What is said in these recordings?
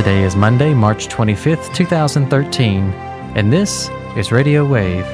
Today is Monday, March 25th, 2013, and this is Radio Wave.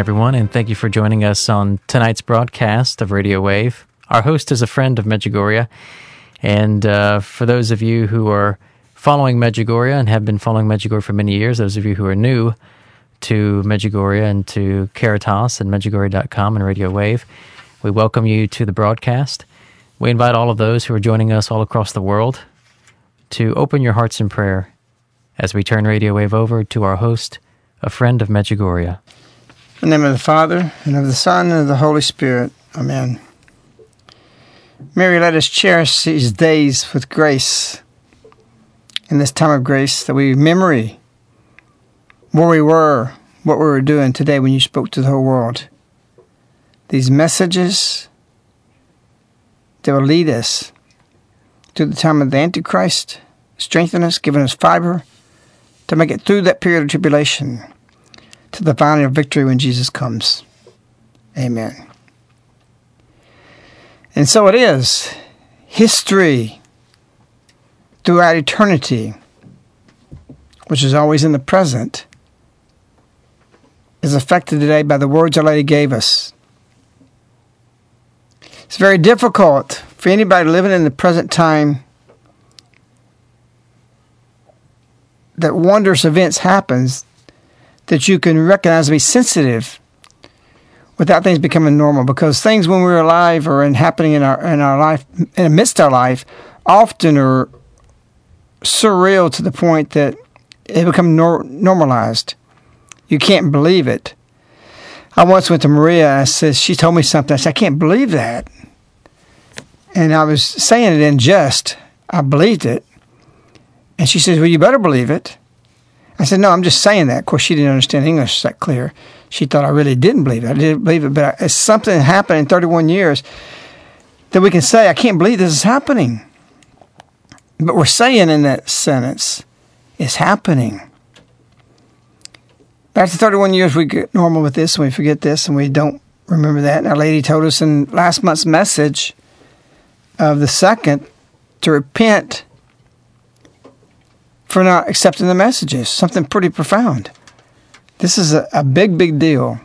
Everyone, and thank you for joining us on tonight's broadcast of Radio Wave. Our host is a friend of Medjugorje, and uh, for those of you who are following Medjugorje and have been following Medjugorje for many years, those of you who are new to Medjugorje and to Caritas and Medjugorje.com and Radio Wave, we welcome you to the broadcast. We invite all of those who are joining us all across the world to open your hearts in prayer as we turn Radio Wave over to our host, a friend of Medjugorje. In the name of the Father, and of the Son, and of the Holy Spirit. Amen. Mary, let us cherish these days with grace. In this time of grace, that we memory where we were, what we were doing today when you spoke to the whole world. These messages that will lead us to the time of the Antichrist, strengthen us, giving us fiber to make it through that period of tribulation to the final victory when Jesus comes. Amen. And so it is. History throughout eternity, which is always in the present, is affected today by the words Our Lady gave us. It's very difficult for anybody living in the present time that wondrous events happens that you can recognize and be sensitive without things becoming normal because things when we're alive or in happening in our in our life in amidst our life often are surreal to the point that it become nor- normalized. You can't believe it. I once went to Maria. I said she told me something. I said I can't believe that, and I was saying it in jest. I believed it, and she says, "Well, you better believe it." I said, no, I'm just saying that. Of course, she didn't understand English that clear. She thought I really didn't believe it. I didn't believe it, but it's something happened in 31 years that we can say, I can't believe this is happening. But we're saying in that sentence, it's happening. After 31 years, we get normal with this and we forget this and we don't remember that. And our lady told us in last month's message of the second to repent for not accepting the messages. Something pretty profound. This is a, a big, big deal.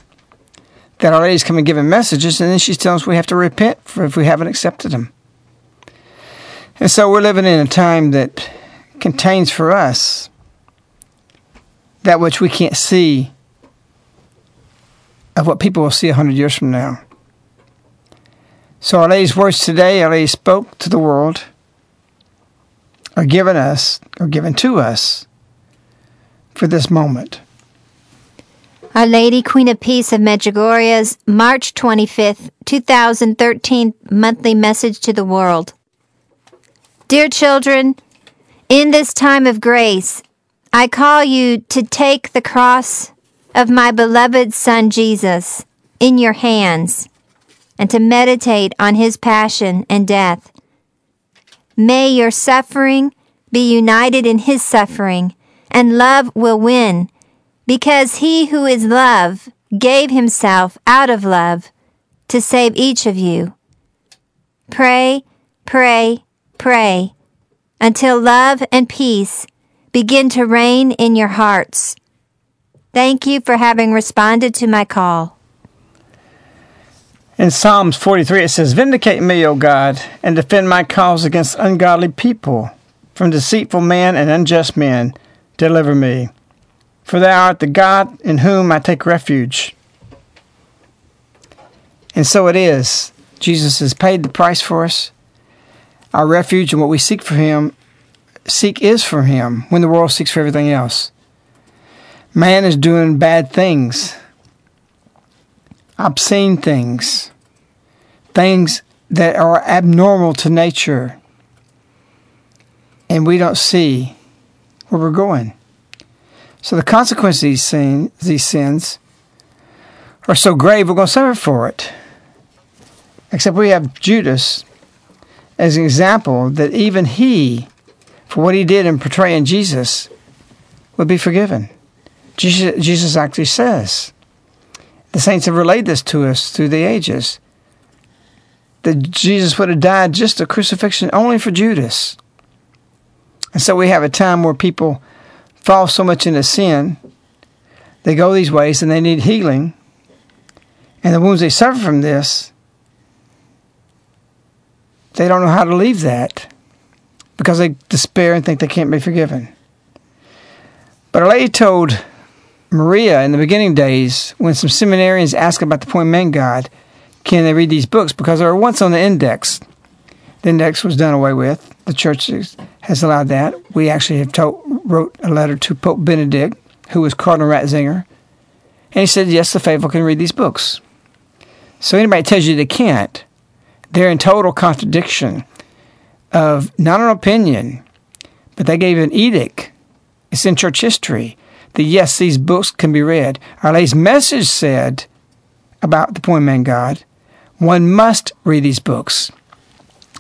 That our lady's coming giving messages, and then she's telling us we have to repent for if we haven't accepted them. And so we're living in a time that contains for us that which we can't see of what people will see a hundred years from now. So Our Lady's words today, Our Lady spoke to the world are given us or given to us for this moment. Our Lady Queen of Peace of Medjugorje's March 25th, 2013 monthly message to the world. Dear children, in this time of grace, I call you to take the cross of my beloved Son Jesus in your hands and to meditate on his passion and death May your suffering be united in his suffering, and love will win, because he who is love gave himself out of love to save each of you. Pray, pray, pray, until love and peace begin to reign in your hearts. Thank you for having responded to my call. In Psalms 43, it says, Vindicate me, O God, and defend my cause against ungodly people. From deceitful men and unjust men, deliver me. For thou art the God in whom I take refuge. And so it is. Jesus has paid the price for us. Our refuge and what we seek for him, seek is for him when the world seeks for everything else. Man is doing bad things obscene things, things that are abnormal to nature, and we don't see where we're going. So the consequences of these, sin, these sins are so grave, we're going to suffer for it. Except we have Judas as an example that even he, for what he did in portraying Jesus, would be forgiven. Jesus, Jesus actually says, the saints have relayed this to us through the ages. That Jesus would have died just a crucifixion only for Judas. And so we have a time where people fall so much into sin, they go these ways and they need healing. And the wounds they suffer from this, they don't know how to leave that because they despair and think they can't be forgiven. But a lady told Maria in the beginning days, when some seminarians asked about the point man God, can they read these books? Because they were once on the index. The index was done away with. The church has allowed that. We actually have told, wrote a letter to Pope Benedict, who was Cardinal Ratzinger, and he said, yes, the faithful can read these books. So anybody tells you they can't, they're in total contradiction of not an opinion, but they gave an edict. It's in church history that yes, these books can be read. Our Lady's message said about the point man God, one must read these books.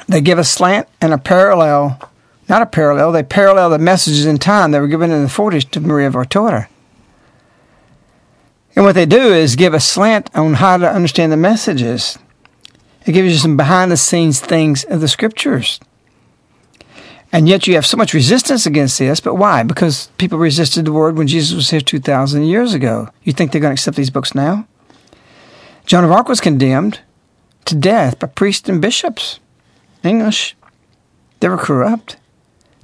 They give a slant and a parallel, not a parallel, they parallel the messages in time that were given in the 40s to Maria Valtorta. And what they do is give a slant on how to understand the messages. It gives you some behind the scenes things of the scriptures. And yet you have so much resistance against this, but why? Because people resisted the word when Jesus was here 2,000 years ago. You think they're going to accept these books now? Joan of Arc was condemned to death by priests and bishops. English. They were corrupt.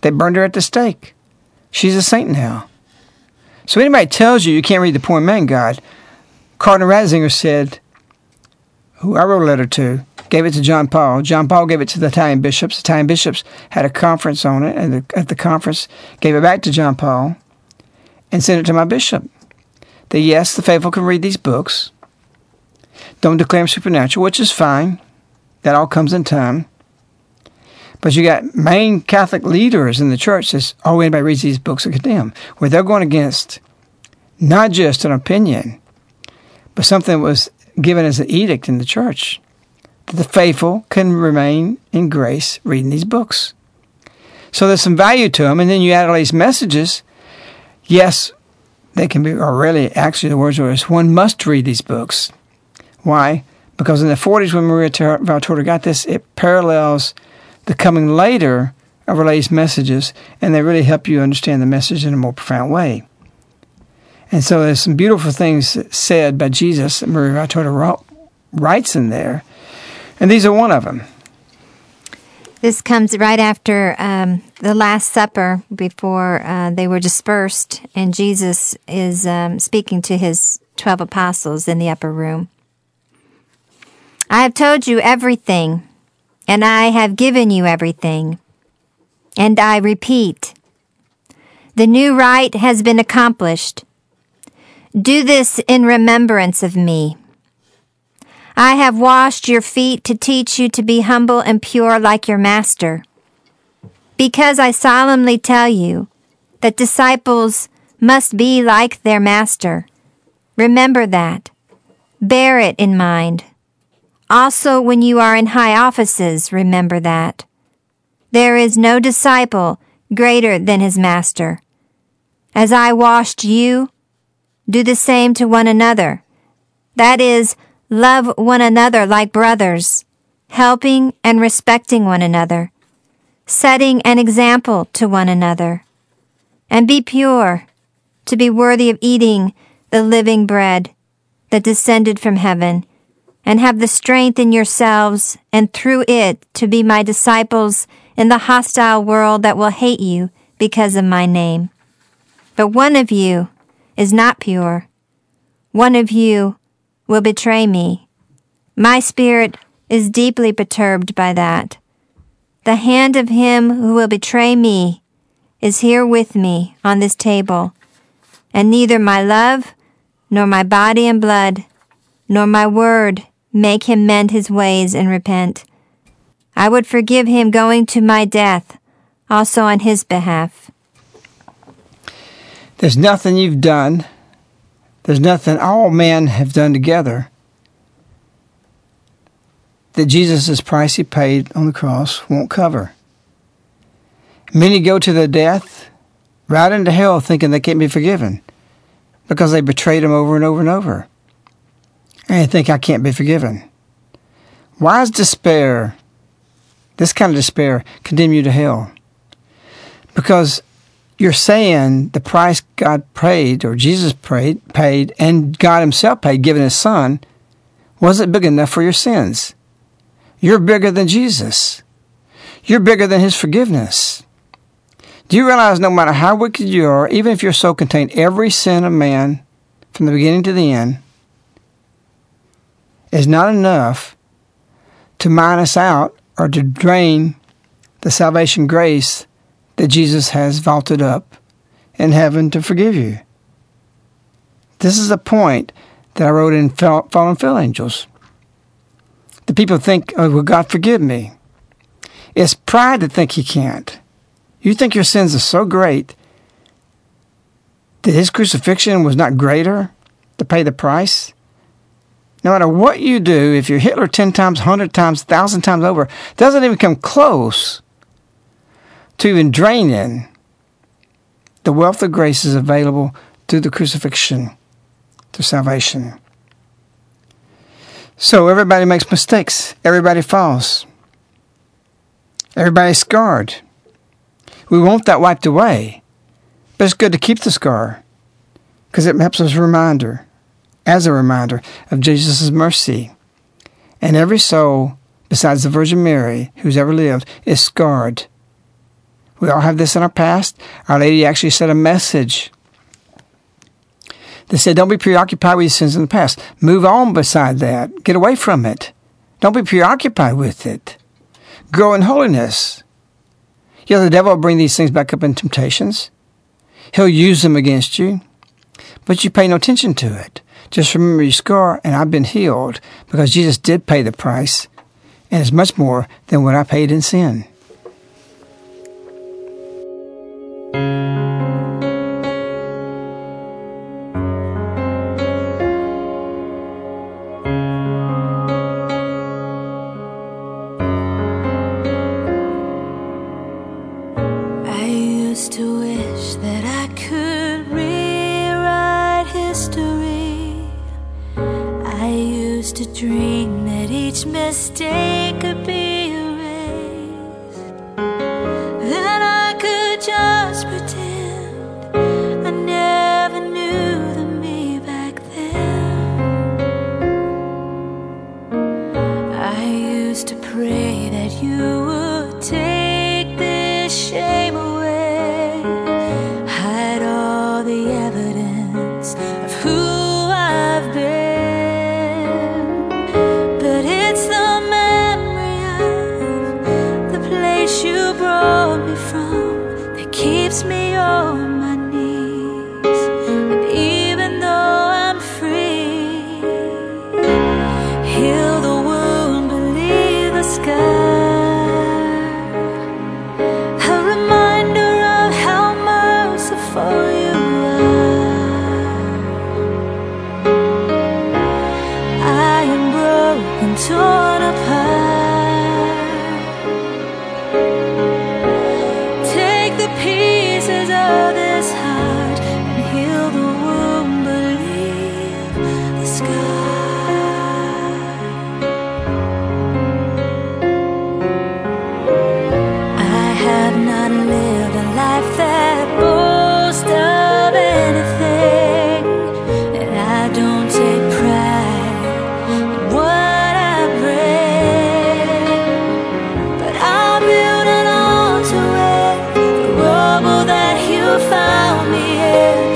They burned her at the stake. She's a saint now. So anybody tells you you can't read the poor Man God, Cardinal Ratzinger said, who I wrote a letter to, gave it to John Paul. John Paul gave it to the Italian bishops. The Italian bishops had a conference on it, and the, at the conference gave it back to John Paul and sent it to my bishop. That yes, the faithful can read these books. Don't declare them supernatural, which is fine. That all comes in time. But you got main Catholic leaders in the church says, oh, anybody reads these books are condemned, where they're going against not just an opinion, but something that was given as an edict in the church that the faithful can remain in grace reading these books. So there's some value to them, and then you add all these messages. Yes, they can be, or really, actually, the words are, one must read these books. Why? Because in the 40s, when Maria Valtorta got this, it parallels the coming later of Our Lady's messages, and they really help you understand the message in a more profound way. And so there's some beautiful things said by Jesus that Maria Valtorta writes in there and these are one of them. This comes right after um, the Last Supper before uh, they were dispersed, and Jesus is um, speaking to his 12 apostles in the upper room. I have told you everything, and I have given you everything. And I repeat, the new rite has been accomplished. Do this in remembrance of me. I have washed your feet to teach you to be humble and pure like your master. Because I solemnly tell you that disciples must be like their master. Remember that. Bear it in mind. Also, when you are in high offices, remember that. There is no disciple greater than his master. As I washed you, do the same to one another. That is, Love one another like brothers, helping and respecting one another, setting an example to one another. And be pure, to be worthy of eating the living bread that descended from heaven, and have the strength in yourselves and through it to be my disciples in the hostile world that will hate you because of my name. But one of you is not pure. One of you will betray me. My spirit is deeply perturbed by that. The hand of him who will betray me is here with me on this table, and neither my love, nor my body and blood, nor my word make him mend his ways and repent. I would forgive him going to my death, also on his behalf. There's nothing you've done, there's nothing all men have done together that Jesus' price he paid on the cross won't cover. Many go to their death right into hell thinking they can't be forgiven because they betrayed him over and over and over. And they think I can't be forgiven. Why is despair, this kind of despair, condemn you to hell? Because you're saying the price God paid or Jesus paid, paid and God himself paid, giving his son, wasn't big enough for your sins. You're bigger than Jesus. You're bigger than his forgiveness. Do you realize no matter how wicked you are, even if your soul contained every sin of man from the beginning to the end, is not enough to minus out or to drain the salvation grace that Jesus has vaulted up in heaven to forgive you. This is a point that I wrote in Fallen Field Angels the people think, oh, will God forgive me? It's pride to think He can't. You think your sins are so great that His crucifixion was not greater to pay the price? No matter what you do, if you're Hitler 10 times, 100 times, 1,000 times over, doesn't even come close to even drain in the wealth of grace is available through the crucifixion, to salvation. So everybody makes mistakes. Everybody falls. Everybody's scarred. We want that wiped away. But it's good to keep the scar because it helps us reminder, as a reminder of Jesus' mercy. And every soul, besides the Virgin Mary, who's ever lived, is scarred. We all have this in our past. Our Lady actually sent a message they said, don't be preoccupied with your sins in the past. Move on beside that. Get away from it. Don't be preoccupied with it. Grow in holiness. Know, the devil will bring these things back up in temptations. He'll use them against you, but you pay no attention to it. Just remember your scar, and I've been healed because Jesus did pay the price, and it's much more than what I paid in sin. What trouble that you found me in.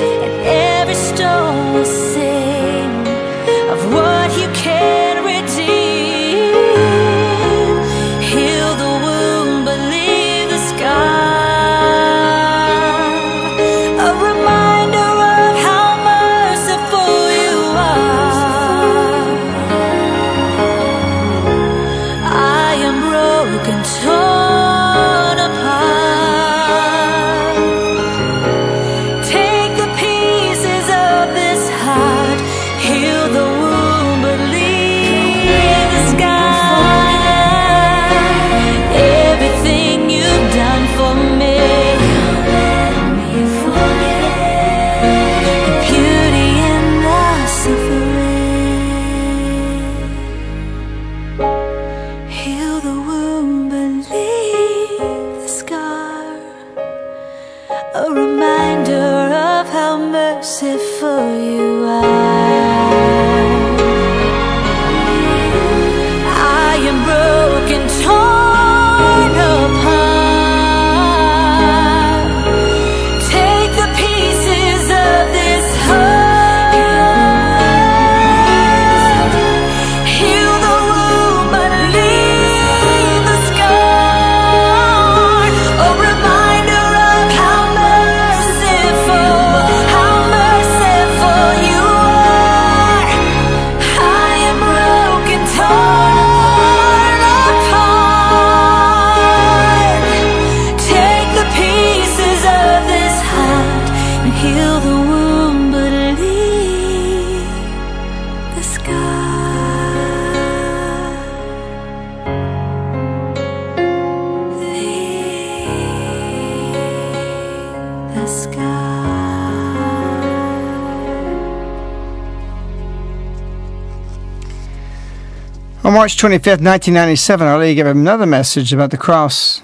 March 25th, 1997, Our Lady gave another message about the cross,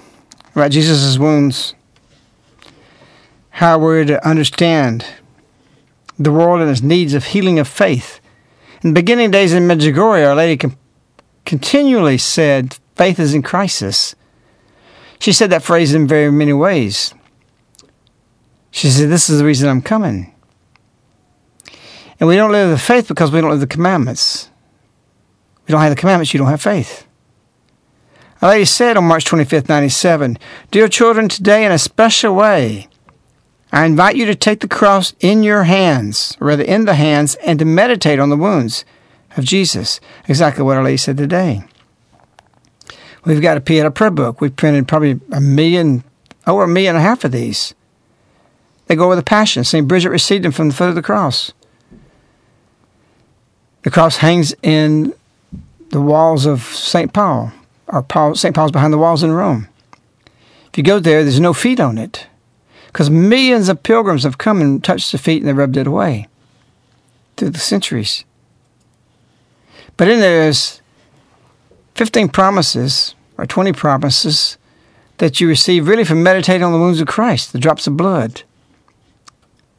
about Jesus' wounds, how we're to understand the world and its needs of healing of faith. In the beginning days in Medjugorje, Our Lady com- continually said, faith is in crisis. She said that phrase in very many ways. She said, This is the reason I'm coming. And we don't live the faith because we don't live the commandments. You don't have the commandments, you don't have faith. Our Lady said on March 25th, 97, Dear children, today in a special way, I invite you to take the cross in your hands, or rather in the hands, and to meditate on the wounds of Jesus. Exactly what Our Lady said today. We've got a Pieta prayer book. We've printed probably a million, over a million and a half of these. They go with the Passion. St. Bridget received them from the foot of the cross. The cross hangs in the walls of St. Paul, or Paul, St. Paul's behind the walls in Rome. If you go there, there's no feet on it because millions of pilgrims have come and touched the feet and they rubbed it away through the centuries. But in there is 15 promises or 20 promises that you receive really from meditating on the wounds of Christ, the drops of blood.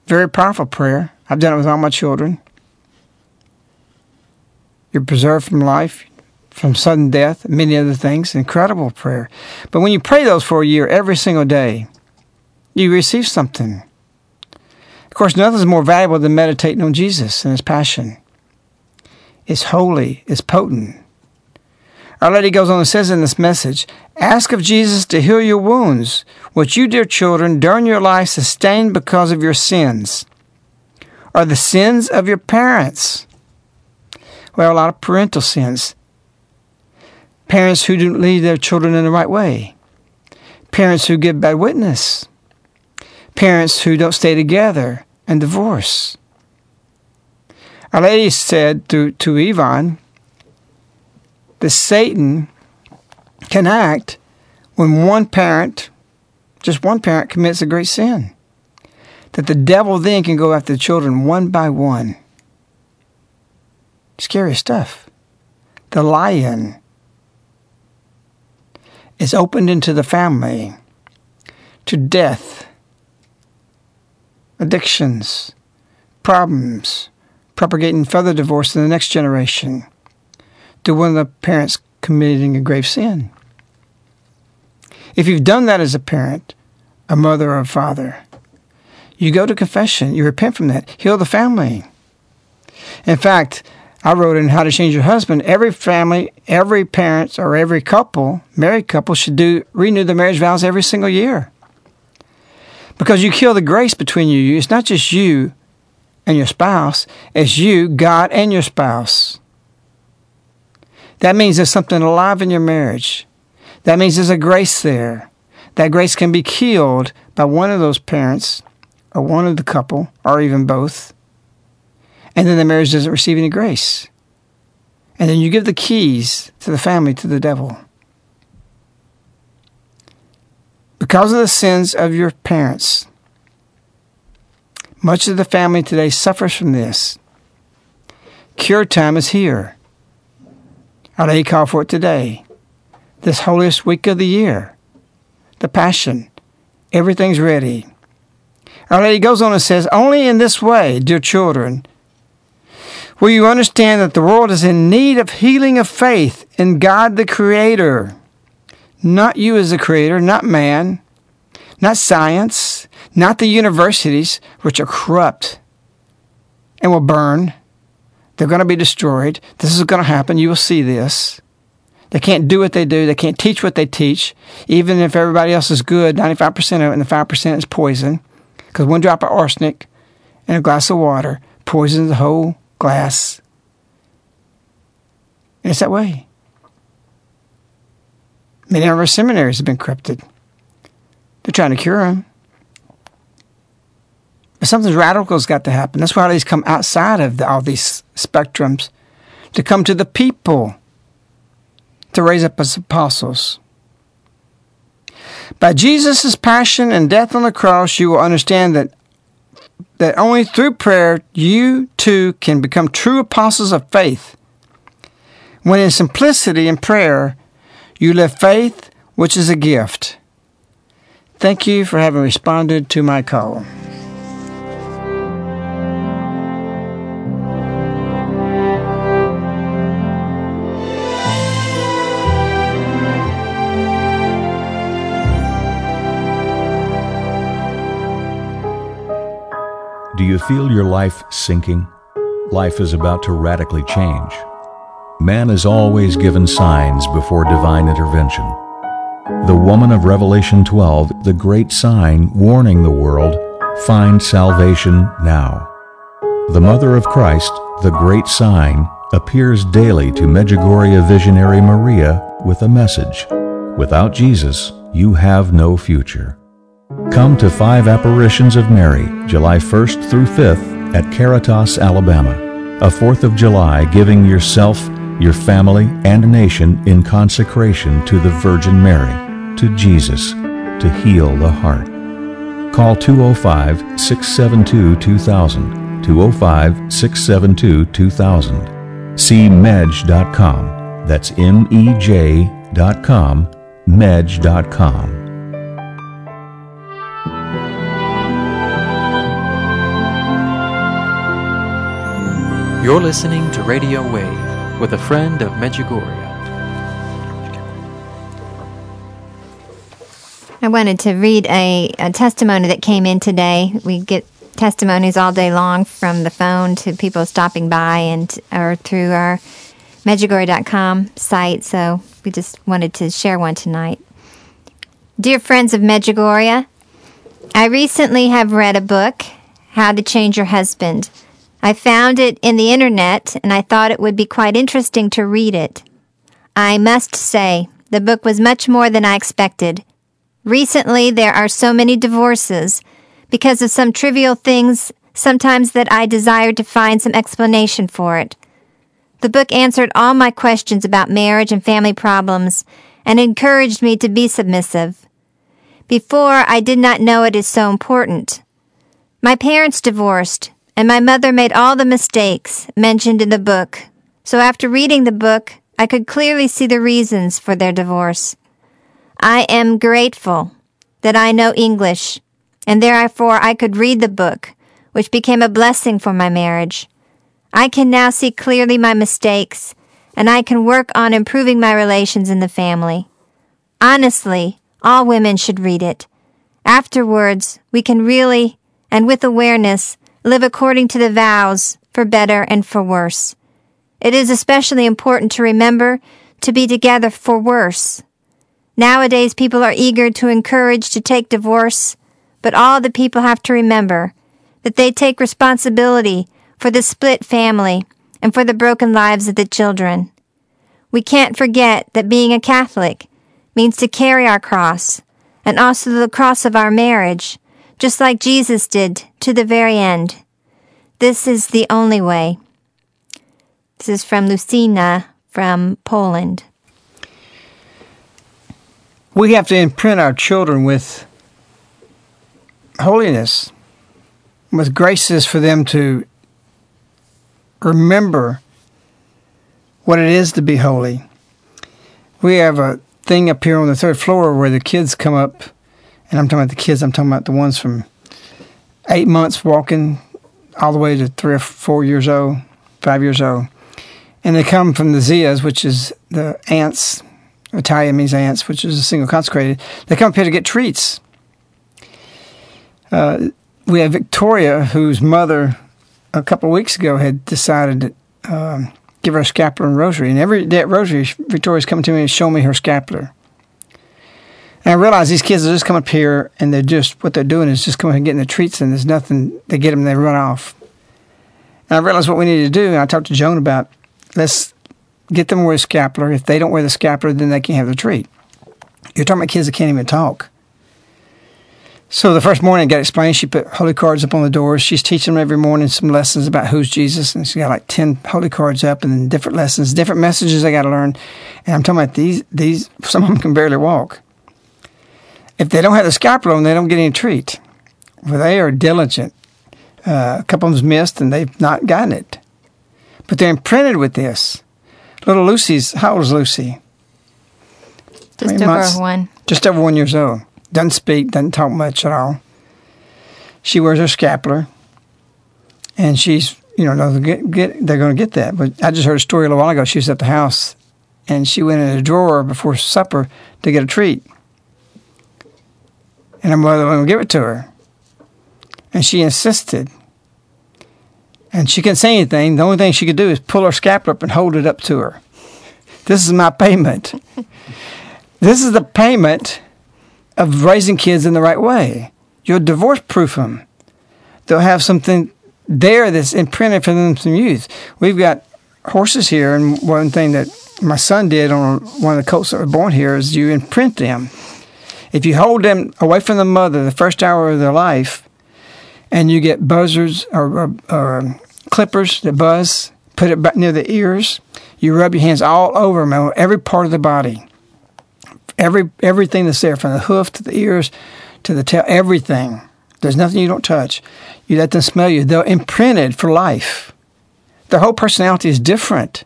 Very powerful prayer. I've done it with all my children. You're preserved from life, from sudden death, many other things. Incredible prayer. But when you pray those for a year, every single day, you receive something. Of course, nothing's more valuable than meditating on Jesus and his passion. It's holy, it's potent. Our Lady goes on and says in this message Ask of Jesus to heal your wounds, which you, dear children, during your life sustained because of your sins, or the sins of your parents well, a lot of parental sins. Parents who don't lead their children in the right way. Parents who give bad witness. Parents who don't stay together and divorce. Our Lady said to, to Ivan that Satan can act when one parent, just one parent, commits a great sin. That the devil then can go after the children one by one Scary stuff. The lion is opened into the family to death, addictions, problems, propagating further divorce in the next generation, to one of the parents committing a grave sin. If you've done that as a parent, a mother or a father, you go to confession, you repent from that, heal the family. In fact, I wrote in How to Change Your Husband, every family, every parent, or every couple, married couple, should do renew their marriage vows every single year. Because you kill the grace between you. It's not just you and your spouse, it's you, God, and your spouse. That means there's something alive in your marriage. That means there's a grace there. That grace can be killed by one of those parents, or one of the couple, or even both and then the marriage doesn't receive any grace. And then you give the keys to the family to the devil. Because of the sins of your parents, much of the family today suffers from this. Cure time is here. Our Lady call for it today. This holiest week of the year. The Passion. Everything's ready. Our Lady goes on and says, Only in this way, dear children, Will you understand that the world is in need of healing of faith in God the Creator? Not you as the Creator, not man, not science, not the universities, which are corrupt and will burn. They're going to be destroyed. This is going to happen. You will see this. They can't do what they do. They can't teach what they teach. Even if everybody else is good, 95% of it, and the 5% is poison. Because one drop of arsenic in a glass of water poisons the whole glass. It's that way. Many of our seminaries have been corrupted. They're trying to cure them. But something radical has got to happen. That's why these come outside of the, all these spectrums to come to the people to raise up as apostles. By Jesus' passion and death on the cross, you will understand that that only through prayer you too can become true apostles of faith. when in simplicity and prayer you live faith, which is a gift. Thank you for having responded to my call. Do you feel your life sinking? Life is about to radically change. Man is always given signs before divine intervention. The woman of Revelation 12, the great sign warning the world, find salvation now. The mother of Christ, the great sign, appears daily to Medjugorje visionary Maria with a message. Without Jesus, you have no future. Come to five apparitions of Mary, July 1st through 5th at Caritas, Alabama. A 4th of July giving yourself, your family, and nation in consecration to the Virgin Mary, to Jesus, to heal the heart. Call 205 672 2000, 205 672 2000. See mej.com. That's M E J.com, mej.com. You're listening to Radio Wave with a friend of Medjugorje. I wanted to read a, a testimony that came in today. We get testimonies all day long from the phone to people stopping by and or through our Medjugorje.com site. So we just wanted to share one tonight. Dear friends of Medjugorje, I recently have read a book, How to Change Your Husband. I found it in the internet and I thought it would be quite interesting to read it. I must say, the book was much more than I expected. Recently, there are so many divorces because of some trivial things, sometimes that I desired to find some explanation for it. The book answered all my questions about marriage and family problems and encouraged me to be submissive. Before, I did not know it is so important. My parents divorced, and my mother made all the mistakes mentioned in the book. So after reading the book, I could clearly see the reasons for their divorce. I am grateful that I know English, and therefore I could read the book, which became a blessing for my marriage. I can now see clearly my mistakes, and I can work on improving my relations in the family. Honestly, all women should read it. Afterwards, we can really, and with awareness, live according to the vows for better and for worse. It is especially important to remember to be together for worse. Nowadays, people are eager to encourage to take divorce, but all the people have to remember that they take responsibility for the split family and for the broken lives of the children. We can't forget that being a Catholic means to carry our cross and also the cross of our marriage just like Jesus did to the very end. This is the only way. This is from Lucina from Poland. We have to imprint our children with holiness, with graces for them to remember what it is to be holy. We have a thing up here on the third floor where the kids come up and I'm talking about the kids, I'm talking about the ones from eight months walking all the way to three or four years old, five years old. And they come from the Zias, which is the ants. Italian means aunts, which is a single consecrated. They come up here to get treats. Uh, we have Victoria, whose mother a couple of weeks ago had decided to um, give her a scapular and rosary. And every day at rosary, Victoria's coming to me and showing me her scapular. And I realize these kids are just come up here and they're just, what they're doing is just coming and getting the treats and there's nothing, they get them and they run off. And I realized what we need to do, and I talked to Joan about, let's get them to wear a scapular. If they don't wear the scapular, then they can't have the treat. You're talking about kids that can't even talk. So the first morning I got explained, she put holy cards up on the doors. She's teaching them every morning some lessons about who's Jesus. And she got like 10 holy cards up and then different lessons, different messages they got to learn. And I'm talking about these, these, some of them can barely walk. If they don't have the scapular on, they don't get any treat. Well, they are diligent. Uh, a couple of them's missed and they've not gotten it. But they're imprinted with this. Little Lucy's, how old is Lucy? Just over months? one. Just over one years old. Doesn't speak, doesn't talk much at all. She wears her scapular, and she's, you know, they're, get, get, they're going to get that. But I just heard a story a little while ago. She was at the house, and she went in a drawer before supper to get a treat. And her mother wouldn't give it to her. And she insisted. And she couldn't say anything. The only thing she could do is pull her scapular up and hold it up to her. This is my payment. this is the payment of raising kids in the right way. You'll divorce proof them. They'll have something there that's imprinted for them from youth. We've got horses here, and one thing that my son did on one of the colts that were born here is you imprint them. If you hold them away from the mother the first hour of their life, and you get buzzards or, or, or clippers that buzz, put it back near the ears, you rub your hands all over them, every part of the body, every everything that's there, from the hoof to the ears to the tail, everything. There's nothing you don't touch. You let them smell you. They're imprinted for life. Their whole personality is different.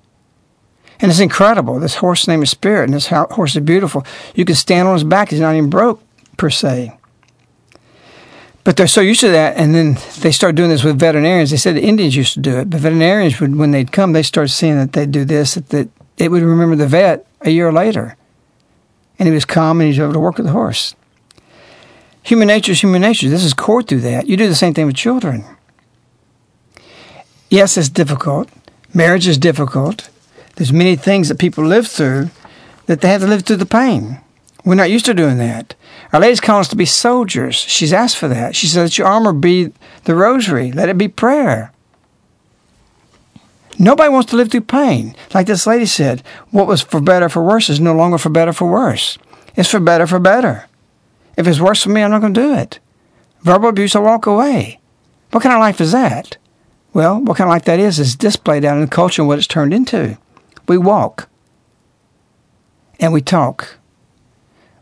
And it's incredible. This horse name is Spirit, and this horse is beautiful. You can stand on his back. He's not even broke, per se. But they're so used to that, and then they start doing this with veterinarians. They said the Indians used to do it, but veterinarians would, when they'd come, they started seeing that they'd do this, that, that it would remember the vet a year later. And he was calm and he was able to work with the horse. Human nature is human nature. This is core through that. You do the same thing with children. Yes, it's difficult. Marriage is difficult. There's many things that people live through that they have to live through the pain. We're not used to doing that. Our Lady's calling us to be soldiers. She's asked for that. She said, Let your armor be the rosary, let it be prayer. Nobody wants to live through pain. Like this lady said, what was for better for worse is no longer for better for worse. It's for better for better. If it's worse for me, I'm not going to do it. Verbal abuse, I'll walk away. What kind of life is that? Well, what kind of life that is is displayed out in the culture and what it's turned into. We walk and we talk.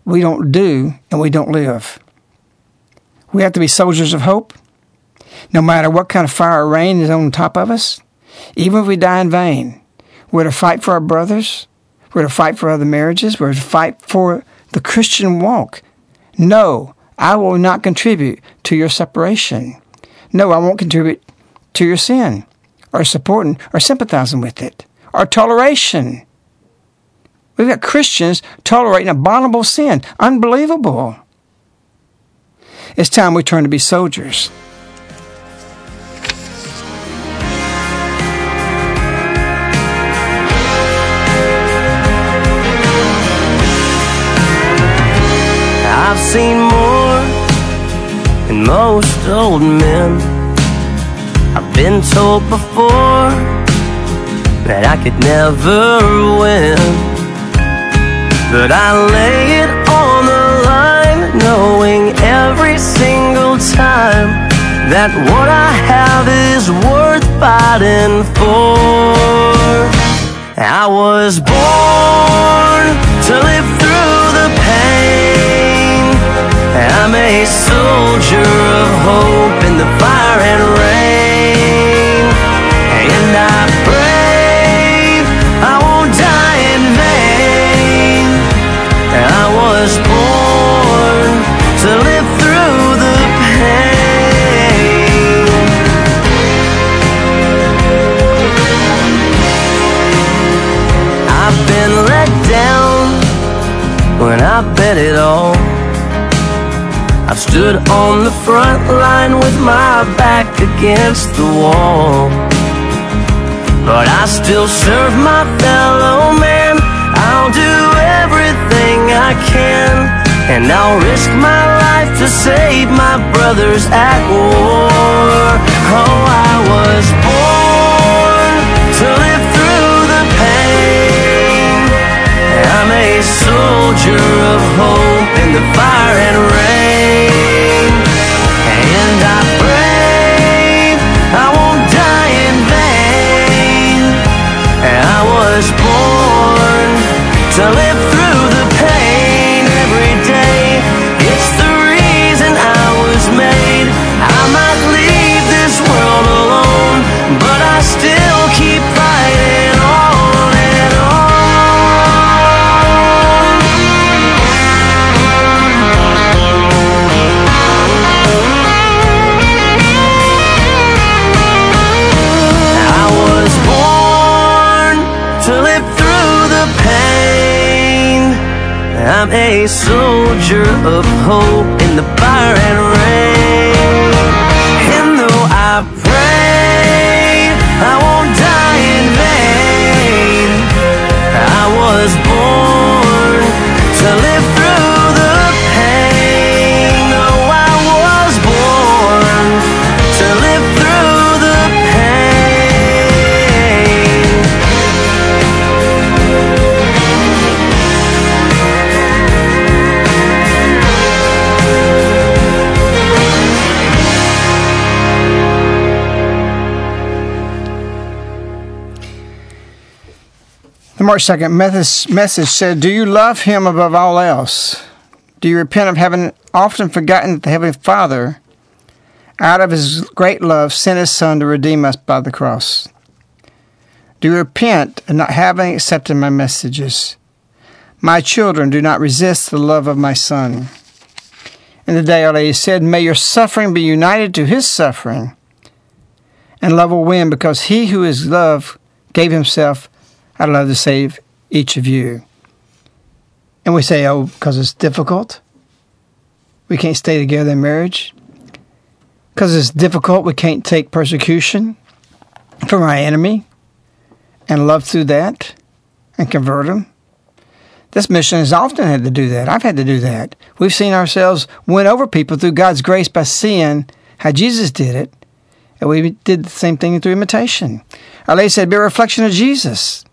We don't do and we don't live. We have to be soldiers of hope. No matter what kind of fire or rain is on top of us, even if we die in vain, we're to fight for our brothers. We're to fight for other marriages. We're to fight for the Christian walk. No, I will not contribute to your separation. No, I won't contribute to your sin or supporting or sympathizing with it or toleration. We've got Christians tolerating abominable sin. Unbelievable. It's time we turn to be soldiers. I've seen more than most old men. I've been told before that I could never win. But I lay it on the line, knowing every single time that what I have is worth fighting for. I was born to live through the pain. I'm a soldier of hope in the fire and rain. And I when I bet it all. I've stood on the front line with my back against the wall. But I still serve my fellow man. I'll do everything I can. And I'll risk my life to save my brothers at war. Oh, I was born to live I'm a soldier of hope in the fire and rain. And I pray I won't die in vain. I was born I'm a soldier of hope in the March 2nd message said, Do you love him above all else? Do you repent of having often forgotten that the Heavenly Father, out of his great love, sent his Son to redeem us by the cross? Do you repent of not having accepted my messages? My children, do not resist the love of my Son. And the day Our Lady said, May your suffering be united to his suffering, and love will win because he who is love gave himself I'd love to save each of you. And we say, oh, because it's difficult. We can't stay together in marriage. Because it's difficult, we can't take persecution from our enemy and love through that and convert them. This mission has often had to do that. I've had to do that. We've seen ourselves win over people through God's grace by seeing how Jesus did it. And we did the same thing through imitation. Our lady said, be a reflection of Jesus.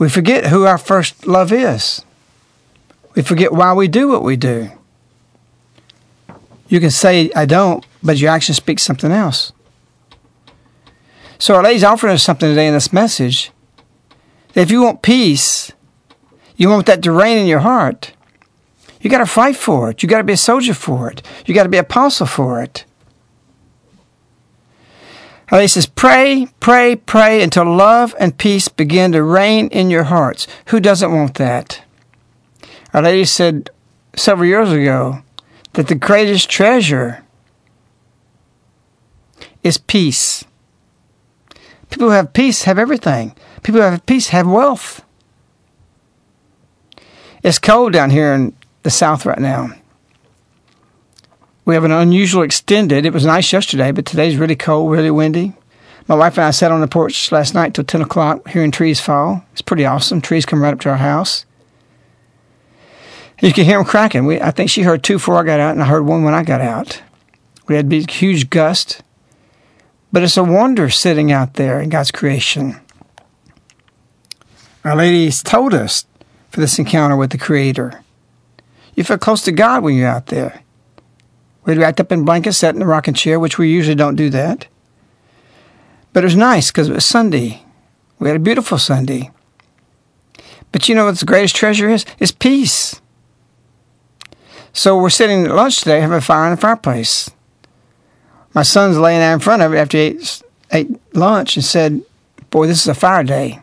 We forget who our first love is. We forget why we do what we do. You can say, I don't, but your actions speak something else. So Our Lady's offering us something today in this message. That if you want peace, you want that to reign in your heart, you got to fight for it. You got to be a soldier for it. You got to be apostle for it. Lady says, pray, pray, pray until love and peace begin to reign in your hearts. Who doesn't want that? Our Lady said several years ago that the greatest treasure is peace. People who have peace have everything. People who have peace have wealth. It's cold down here in the south right now. We have an unusual extended. It was nice yesterday, but today's really cold, really windy. My wife and I sat on the porch last night till 10 o'clock hearing trees fall. It's pretty awesome. Trees come right up to our house. You can hear them cracking. We, I think she heard two before I got out, and I heard one when I got out. We had a big, huge gust. But it's a wonder sitting out there in God's creation. Our Lady's told us for this encounter with the Creator. You feel close to God when you're out there. We'd wrapped up in blankets, sat in the rocking chair, which we usually don't do that. But it was nice because it was Sunday. We had a beautiful Sunday. But you know what the greatest treasure is? It's peace. So we're sitting at lunch today, having a fire in the fireplace. My son's laying there in front of it after he ate, ate lunch and said, Boy, this is a fire day.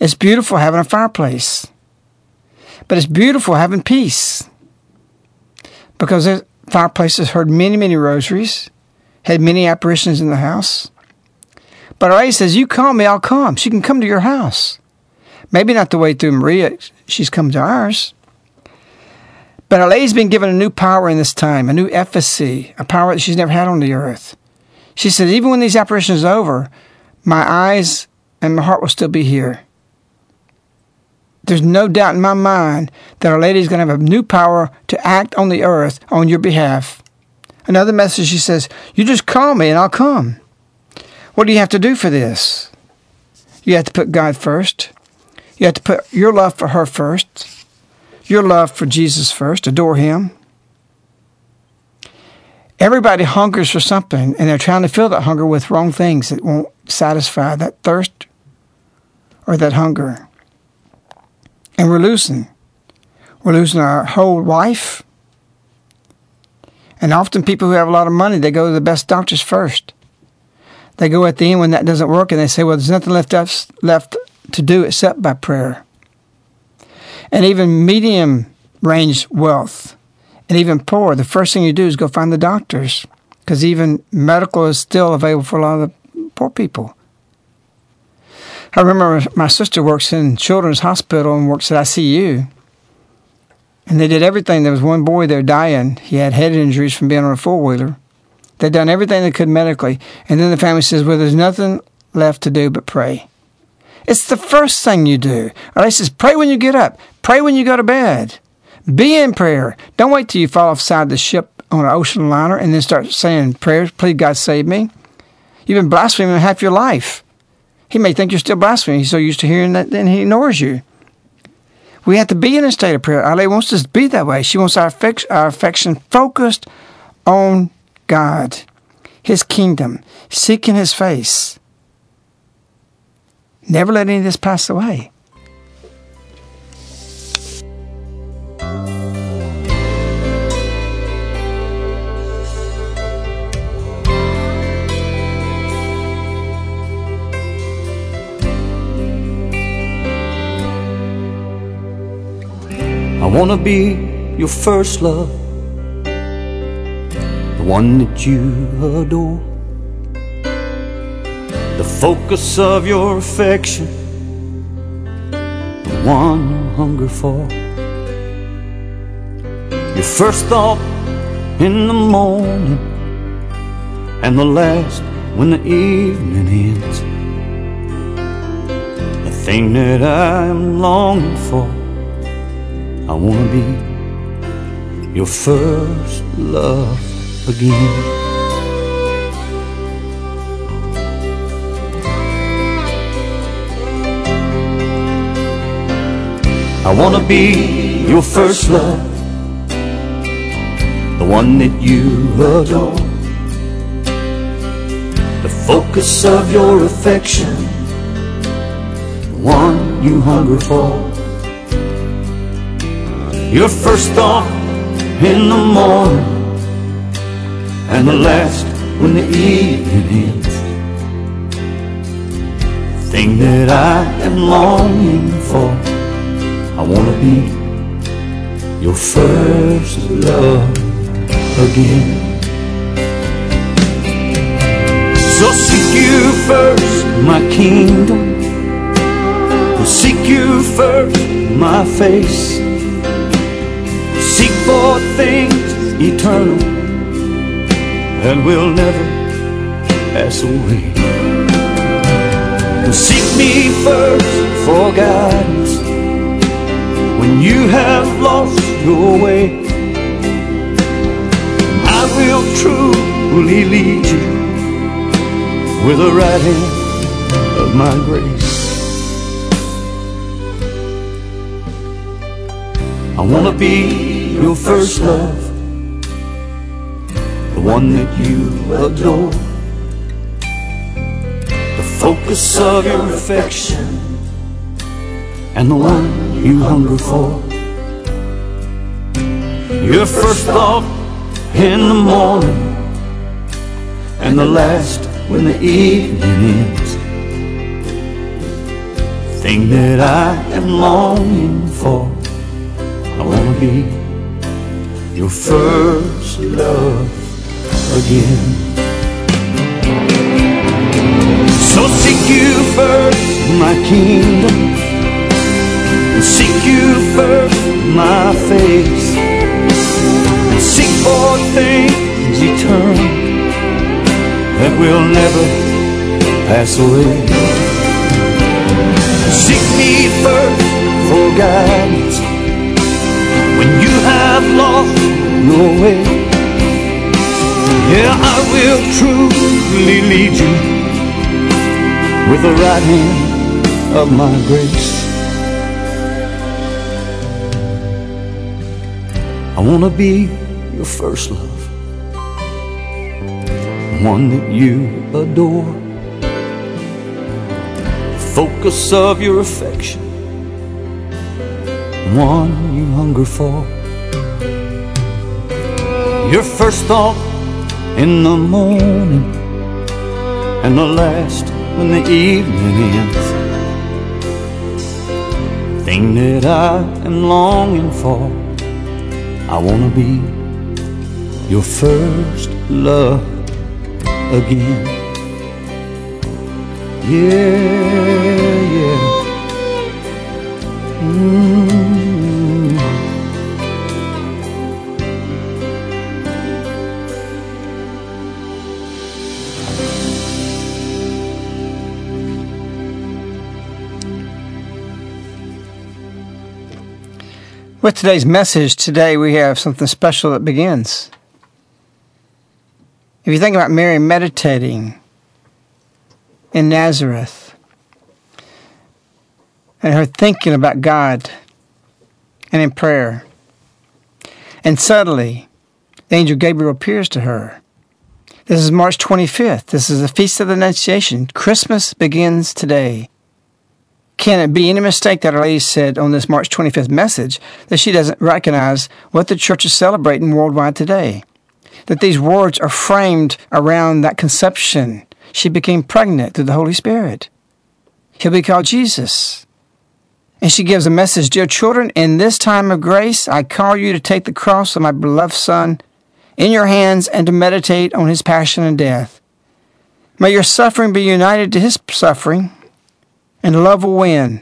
It's beautiful having a fireplace. But it's beautiful having peace because the fireplaces heard many, many rosaries, had many apparitions in the house. But Lady says, You call me, I'll come. She can come to your house. Maybe not the way through Maria, she's come to ours. But Our Lady's been given a new power in this time, a new efficacy, a power that she's never had on the earth. She said, Even when these apparitions are over, my eyes and my heart will still be here. There's no doubt in my mind that Our Lady is going to have a new power to act on the earth on your behalf. Another message, she says, You just call me and I'll come. What do you have to do for this? You have to put God first. You have to put your love for her first, your love for Jesus first, adore Him. Everybody hungers for something, and they're trying to fill that hunger with wrong things that won't satisfy that thirst or that hunger. And we're losing. We're losing our whole life. And often people who have a lot of money, they go to the best doctors first. They go at the end when that doesn't work and they say, well, there's nothing left, us, left to do except by prayer. And even medium range wealth and even poor, the first thing you do is go find the doctors because even medical is still available for a lot of poor people. I remember my sister works in Children's Hospital and works at ICU. And they did everything. There was one boy there dying. He had head injuries from being on a four wheeler. They'd done everything they could medically. And then the family says, Well, there's nothing left to do but pray. It's the first thing you do. Or they says, Pray when you get up, pray when you go to bed. Be in prayer. Don't wait till you fall offside the ship on an ocean liner and then start saying prayers, please God save me. You've been blaspheming half your life. He may think you're still blaspheming. He's so used to hearing that, then he ignores you. We have to be in a state of prayer. Our Lady wants us to be that way. She wants our, affection, our affection focused on God, His kingdom, seeking His face. Never let any of this pass away. Wanna be your first love, the one that you adore, the focus of your affection, the one you hunger for. Your first thought in the morning, and the last when the evening ends. The thing that I'm longing for. I wanna be your first love again. I wanna be your first love, the one that you adore, the focus of your affection, the one you hunger for your first thought in the morning and the last when the evening ends. The thing that I am longing for, I want to be your first love again. So seek you first, my kingdom. Seek you first, my face seek for things eternal that will never pass away. Seek me first for guidance when you have lost your way. I will truly lead you with the right hand of my grace. I want to be your first love, the one that you adore, the focus of your affection, and the one you hunger for. Your first thought in the morning, and the last when the evening ends. Thing that I am longing for. I wanna be your first love again. So seek you first, my kingdom. Seek you first, my face. Seek for things eternal that will never pass away. Seek me first for guidance when you have lost your way. Yeah, I will truly lead you with the right hand of my grace. I want to be your first love, one that you adore, the focus of your affection one you hunger for. Your first thought in the morning and the last when the evening ends. Thing that I am longing for, I wanna be your first love again. Yeah, yeah. Mm. With today's message, today we have something special that begins. If you think about Mary meditating in Nazareth and her thinking about God and in prayer, and suddenly the angel Gabriel appears to her. This is March 25th. This is the Feast of the Annunciation. Christmas begins today. Can it be any mistake that Our Lady said on this March 25th message that she doesn't recognize what the church is celebrating worldwide today? That these words are framed around that conception. She became pregnant through the Holy Spirit. He'll be called Jesus. And she gives a message Dear children, in this time of grace, I call you to take the cross of my beloved Son in your hands and to meditate on his passion and death. May your suffering be united to his suffering and love will win,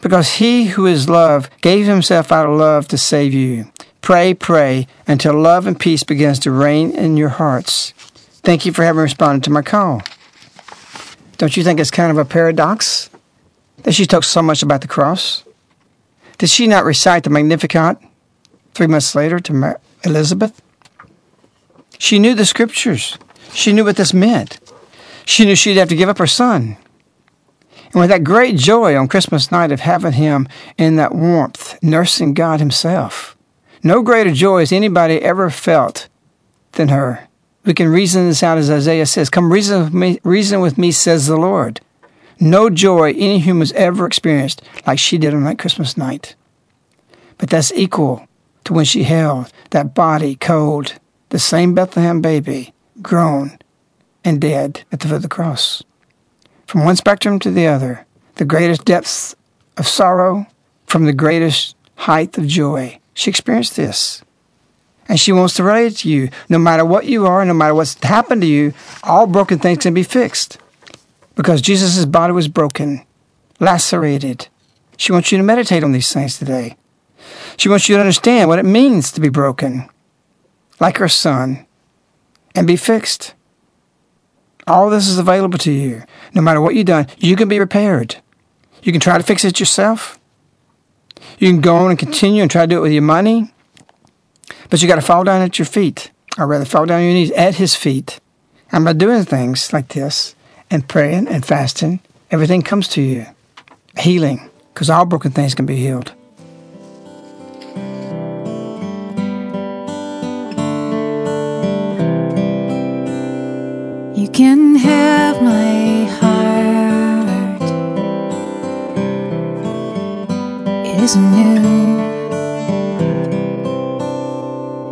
because he who is love gave himself out of love to save you. Pray, pray, until love and peace begins to reign in your hearts. Thank you for having responded to my call. Don't you think it's kind of a paradox that she talks so much about the cross? Did she not recite the Magnificat three months later to Elizabeth? She knew the scriptures. She knew what this meant. She knew she'd have to give up her son. And with that great joy on Christmas night of having him in that warmth, nursing God himself, no greater joy has anybody ever felt than her. We can reason this out as Isaiah says, Come reason with me, reason with me, says the Lord. No joy any human has ever experienced like she did on that Christmas night. But that's equal to when she held that body cold, the same Bethlehem baby, grown and dead at the foot of the cross from one spectrum to the other, the greatest depths of sorrow from the greatest height of joy. She experienced this. And she wants to relate to you. No matter what you are, no matter what's happened to you, all broken things can be fixed. Because Jesus' body was broken, lacerated. She wants you to meditate on these things today. She wants you to understand what it means to be broken, like her son, and be fixed. All this is available to you. No matter what you've done, you can be repaired. You can try to fix it yourself. You can go on and continue and try to do it with your money. But you got to fall down at your feet, or rather, fall down on your knees at his feet. And by doing things like this, and praying and fasting, everything comes to you. Healing, because all broken things can be healed. Have my heart. It isn't new.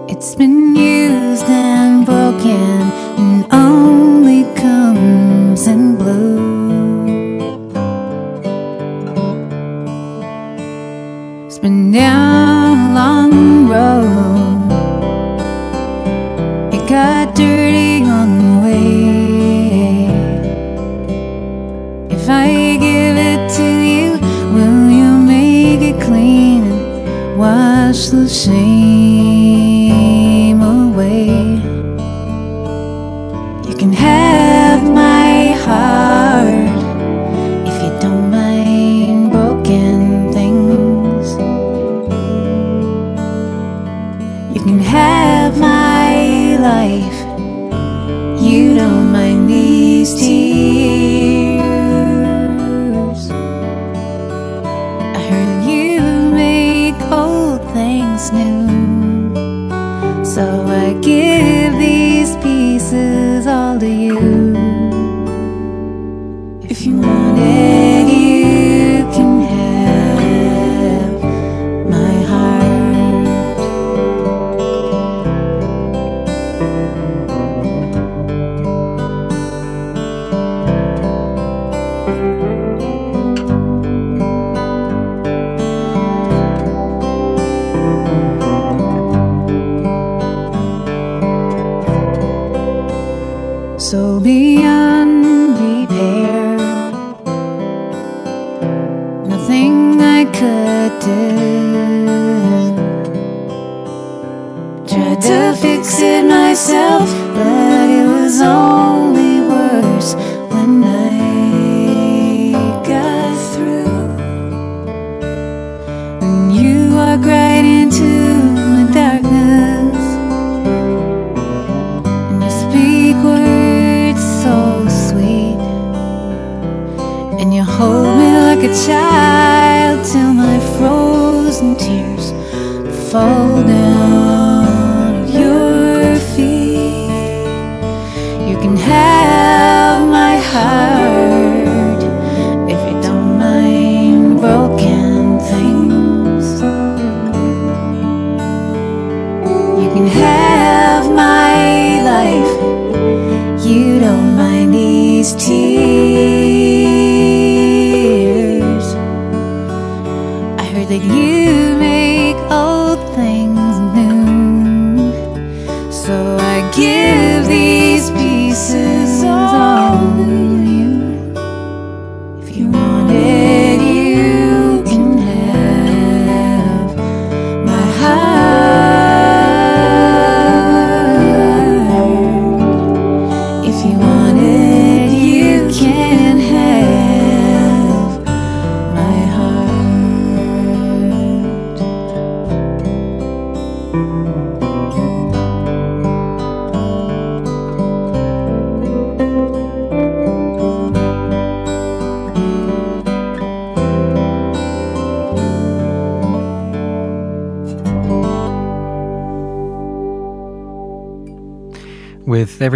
It's been used could do. Tried to fix it myself, but it was only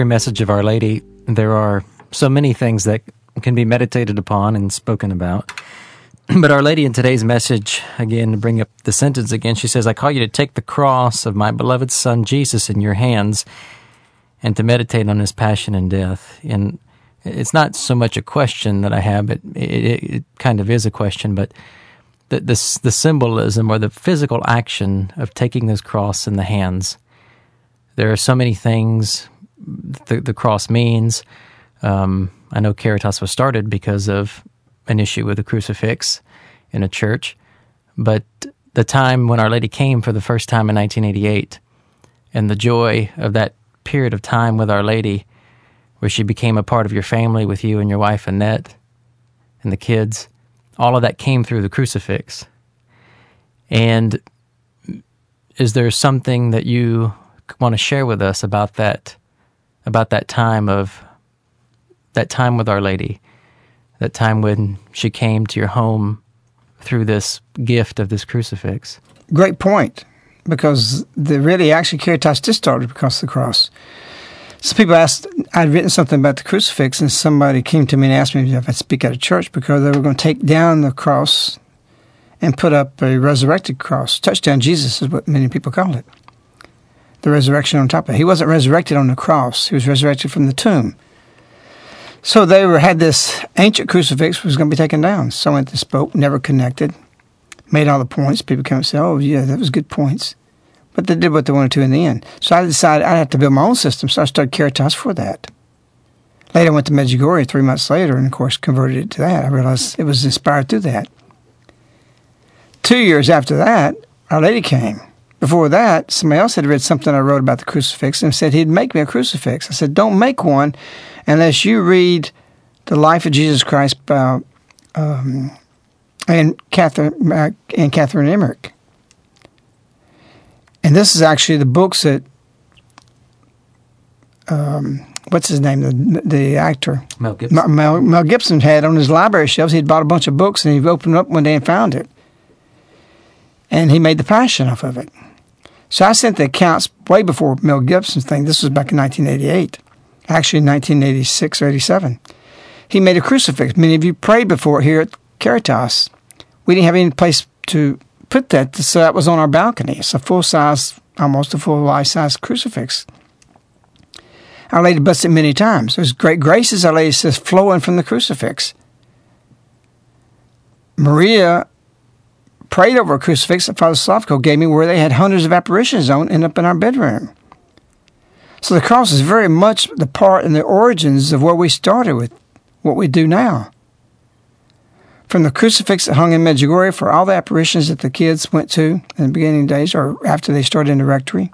every message of Our Lady, there are so many things that can be meditated upon and spoken about. But Our Lady in today's message, again, to bring up the sentence again, she says, I call you to take the cross of my beloved Son Jesus in your hands and to meditate on his passion and death. And it's not so much a question that I have, but it, it, it kind of is a question, but the, the, the symbolism or the physical action of taking this cross in the hands. There are so many things the, the cross means. Um, I know Caritas was started because of an issue with the crucifix in a church, but the time when Our Lady came for the first time in 1988 and the joy of that period of time with Our Lady, where she became a part of your family with you and your wife Annette and the kids, all of that came through the crucifix. And is there something that you want to share with us about that about that time of that time with Our Lady, that time when she came to your home through this gift of this crucifix? Great point, because the really actually Caritas did start because of the cross. Some people asked, I'd written something about the crucifix, and somebody came to me and asked me if I'd speak at a church because they were going to take down the cross and put up a resurrected cross. Touchdown Jesus is what many people call it. The resurrection on top of it. He wasn't resurrected on the cross, he was resurrected from the tomb. So they were, had this ancient crucifix was going to be taken down. Someone that spoke, never connected, made all the points. People come and say, "Oh, yeah, that was good points," but they did what they wanted to in the end. So I decided I had to build my own system. So I started Caritas for that. Later, I went to Medjugorje three months later, and of course, converted it to that. I realized it was inspired through that. Two years after that, Our Lady came. Before that, somebody else had read something I wrote about the crucifix and said he'd make me a crucifix. I said, "Don't make one unless you read the life of Jesus Christ by um, and Catherine uh, Anne Catherine Emmerich. And this is actually the books that um, what's his name the the actor Mel Gibson. Mel, Mel, Mel Gibson had on his library shelves. He'd bought a bunch of books and he opened them up one day and found it, and he made the passion off of it. So I sent the accounts way before Mel Gibson's thing. This was back in 1988, actually 1986 or 87. He made a crucifix. Many of you prayed before here at Caritas. We didn't have any place to put that, so that was on our balcony. It's a full size, almost a full life size crucifix. Our Lady blessed it many times. There's great graces, Our Lady says, flowing from the crucifix. Maria prayed over a crucifix that Father Slavko gave me where they had hundreds of apparitions on and up in our bedroom. So the cross is very much the part and the origins of where we started with what we do now. From the crucifix that hung in Medjugorje for all the apparitions that the kids went to in the beginning days or after they started in the rectory.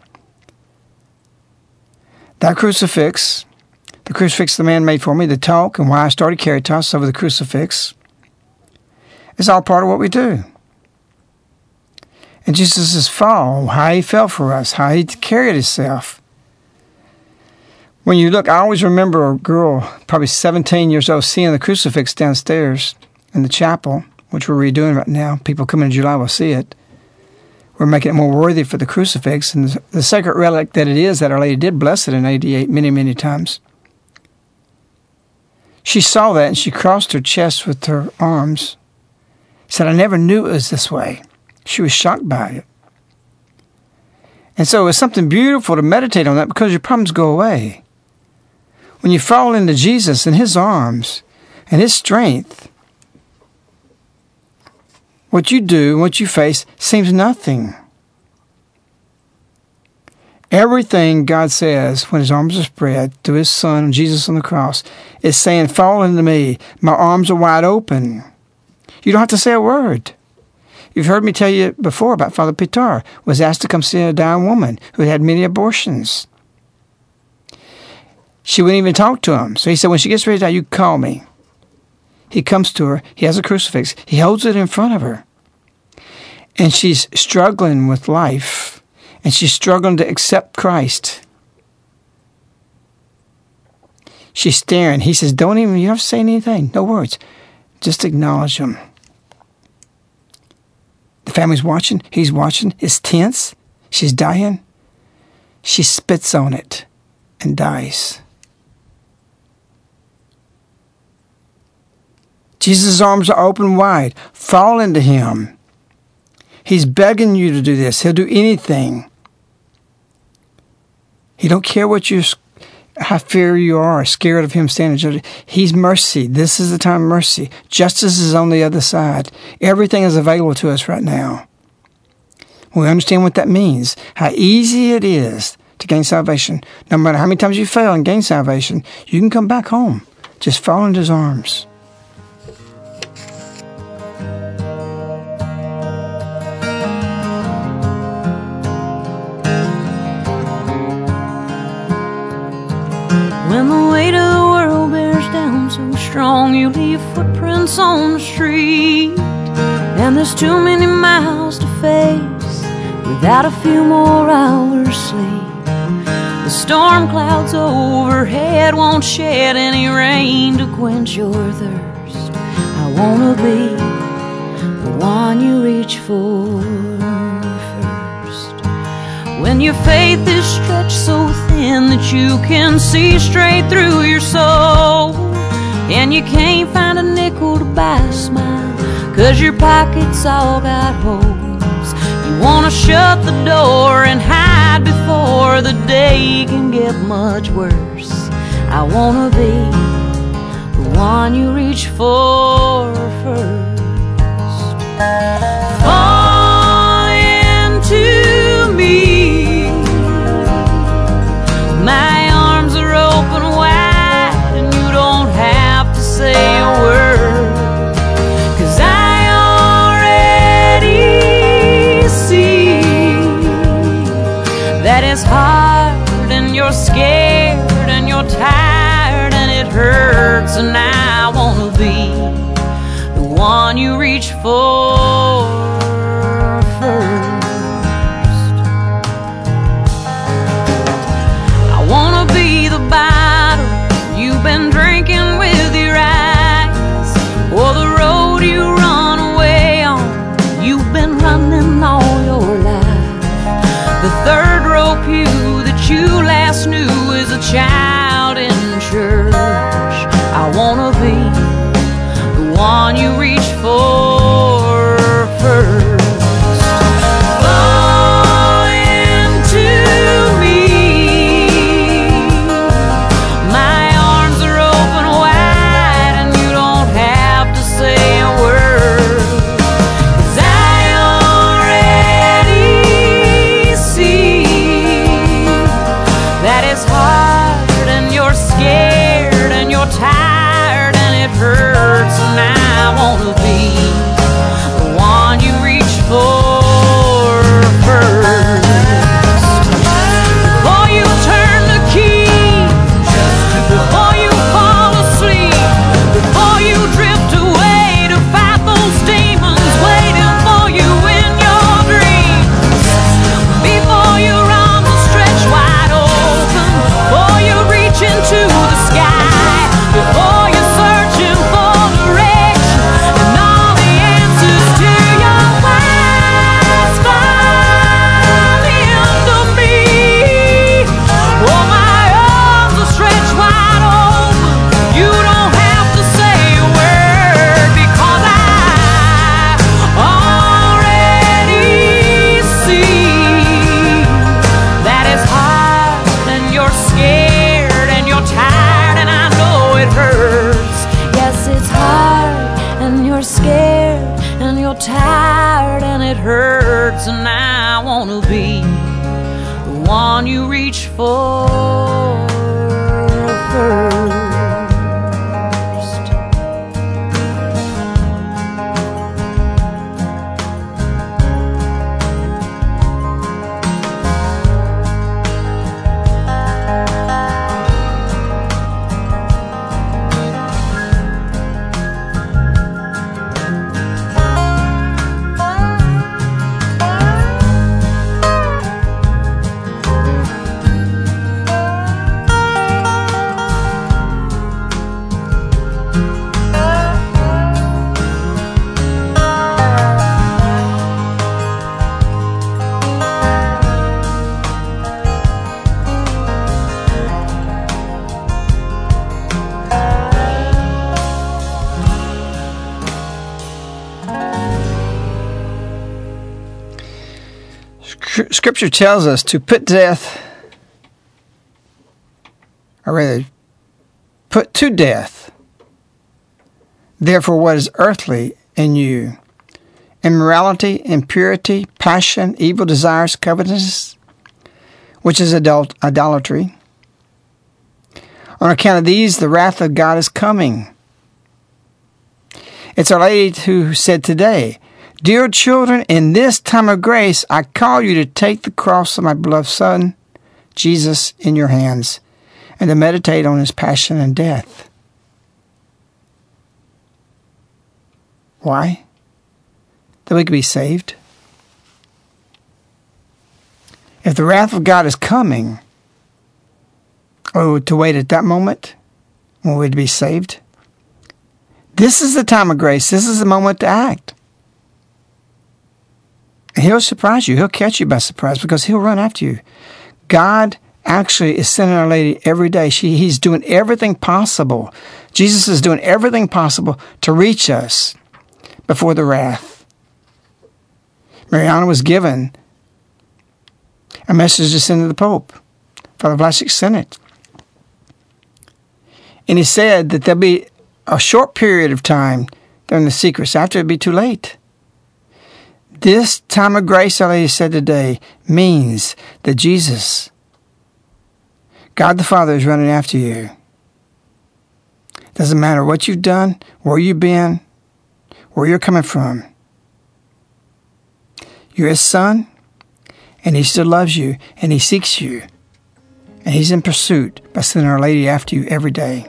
That crucifix, the crucifix the man made for me, the talk, and why I started Caritas over the crucifix, is all part of what we do. And Jesus' fall, how he fell for us, how he carried himself. When you look, I always remember a girl, probably 17 years old, seeing the crucifix downstairs in the chapel which we're redoing right now. People coming in July will see it. We're making it more worthy for the crucifix and the, sacred relic that it is that Our Lady did bless it in 88 many, many times. She saw that and she crossed her chest with her arms. Said, I never knew it was this way. She was shocked by it. And so it's something beautiful to meditate on that because your problems go away. When you fall into Jesus and His arms and His strength, what you do and what you face seems nothing. Everything God says when His arms are spread through His Son, Jesus on the cross, is saying, Fall into me. My arms are wide open. You don't have to say a word. You've heard me tell you before about Father Pitar was asked to come see a dying woman who had many abortions. She wouldn't even talk to him. So he said, when she gets ready to die, you call me. He comes to her. He has a crucifix. He holds it in front of her. And she's struggling with life. And she's struggling to accept Christ. She's staring. He says, Don't even, you don't have to say anything. No words. Just acknowledge him. Family's watching. He's watching. It's tense. She's dying. She spits on it and dies. Jesus' arms are open wide. Fall into him. He's begging you to do this. He'll do anything. He don't care what you how fear you are, scared of him standing judgment. He's mercy. This is the time of mercy. Justice is on the other side. Everything is available to us right now. We understand what that means, how easy it is to gain salvation. No matter how many times you fail and gain salvation, you can come back home. Just fall into his arms. When the weight of the world bears down so strong, you leave footprints on the street. And there's too many miles to face without a few more hours sleep. The storm clouds overhead won't shed any rain to quench your thirst. I wanna be the one you reach for. When your faith is stretched so thin that you can see straight through your soul, and you can't find a nickel to buy a smile, cause your pockets all got holes. You wanna shut the door and hide before the day can get much worse. I wanna be the one you reach for first. For Scripture tells us to put death, or rather, put to death, therefore, what is earthly in you immorality, impurity, passion, evil desires, covetousness, which is adult- idolatry. On account of these, the wrath of God is coming. It's Our Lady who said today, Dear children, in this time of grace, I call you to take the cross of my beloved Son, Jesus, in your hands, and to meditate on his passion and death. Why? That we could be saved. If the wrath of God is coming, oh, to wait at that moment when we'd be saved. This is the time of grace. This is the moment to act. He'll surprise you. He'll catch you by surprise because he'll run after you. God actually is sending Our Lady every day. She, he's doing everything possible. Jesus is doing everything possible to reach us before the wrath. Mirjana was given a message to send to the Pope. Father Vlasic sent it. And he said that there'll be a short period of time during the secrets after it'd be too late. This time of grace, Our Lady said today, means that Jesus, God the Father, is running after you. Doesn't matter what you've done, where you've been, where you're coming from. You're His Son, and He still loves you, and He seeks you, and He's in pursuit by sending Our Lady after you every day.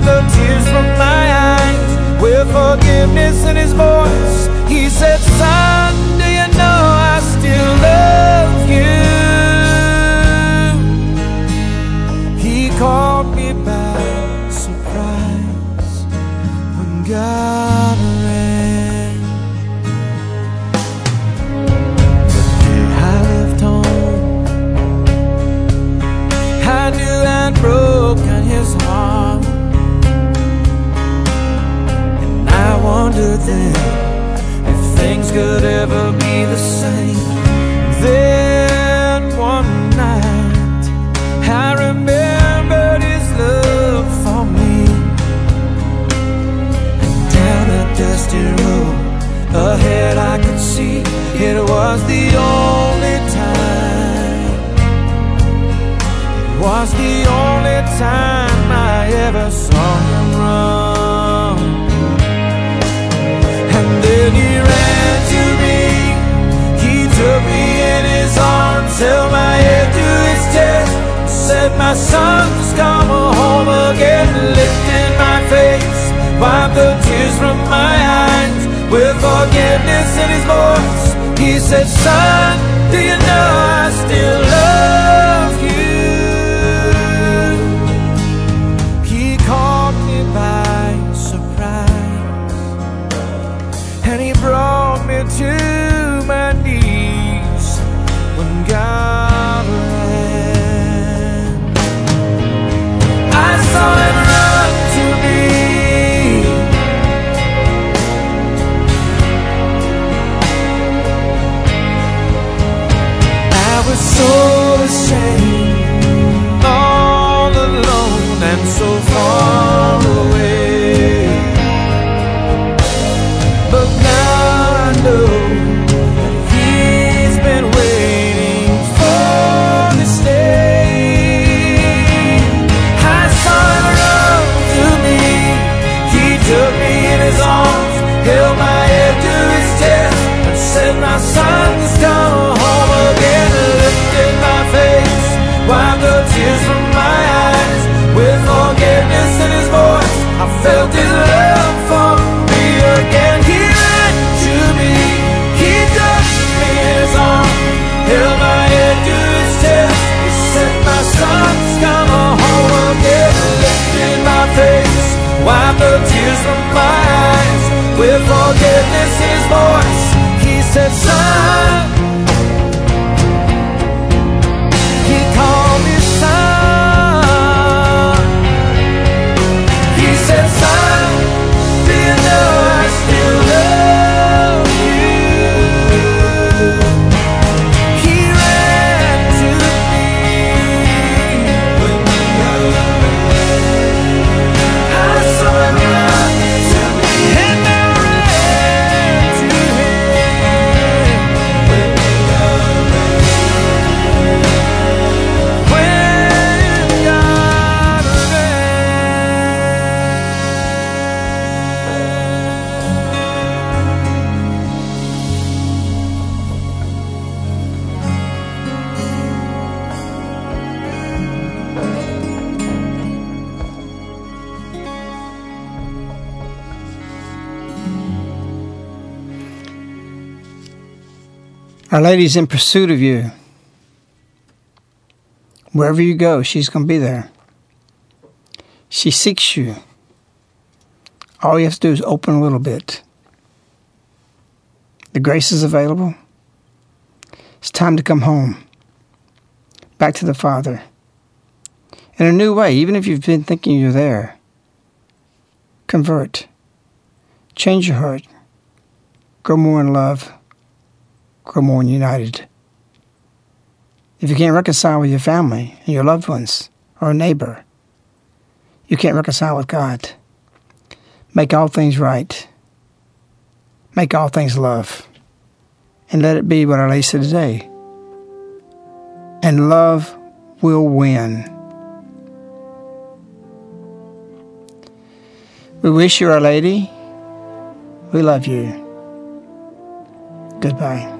Wiped the tears from my eyes with forgiveness in his voice. He said, Son, the only time. It was the only time I ever saw him run. And then he ran to me. He took me in his arms, held my head to his chest, said, My son's come home again, lifted my face, wiped the tears from my eyes with forgiveness in his voice. He said, Son, do you know I still love you? Our Lady's in pursuit of you. Wherever you go, she's going to be there. She seeks you. All you have to do is open a little bit. The grace is available. It's time to come home. Back to the Father. In a new way, even if you've been thinking you're there. Convert. Change your heart. Grow more in love. Grow united. If you can't reconcile with your family and your loved ones or a neighbor, you can't reconcile with God. Make all things right. Make all things love. And let it be what Our Lady said today. And love will win. We wish you, Our Lady. We love you. Goodbye.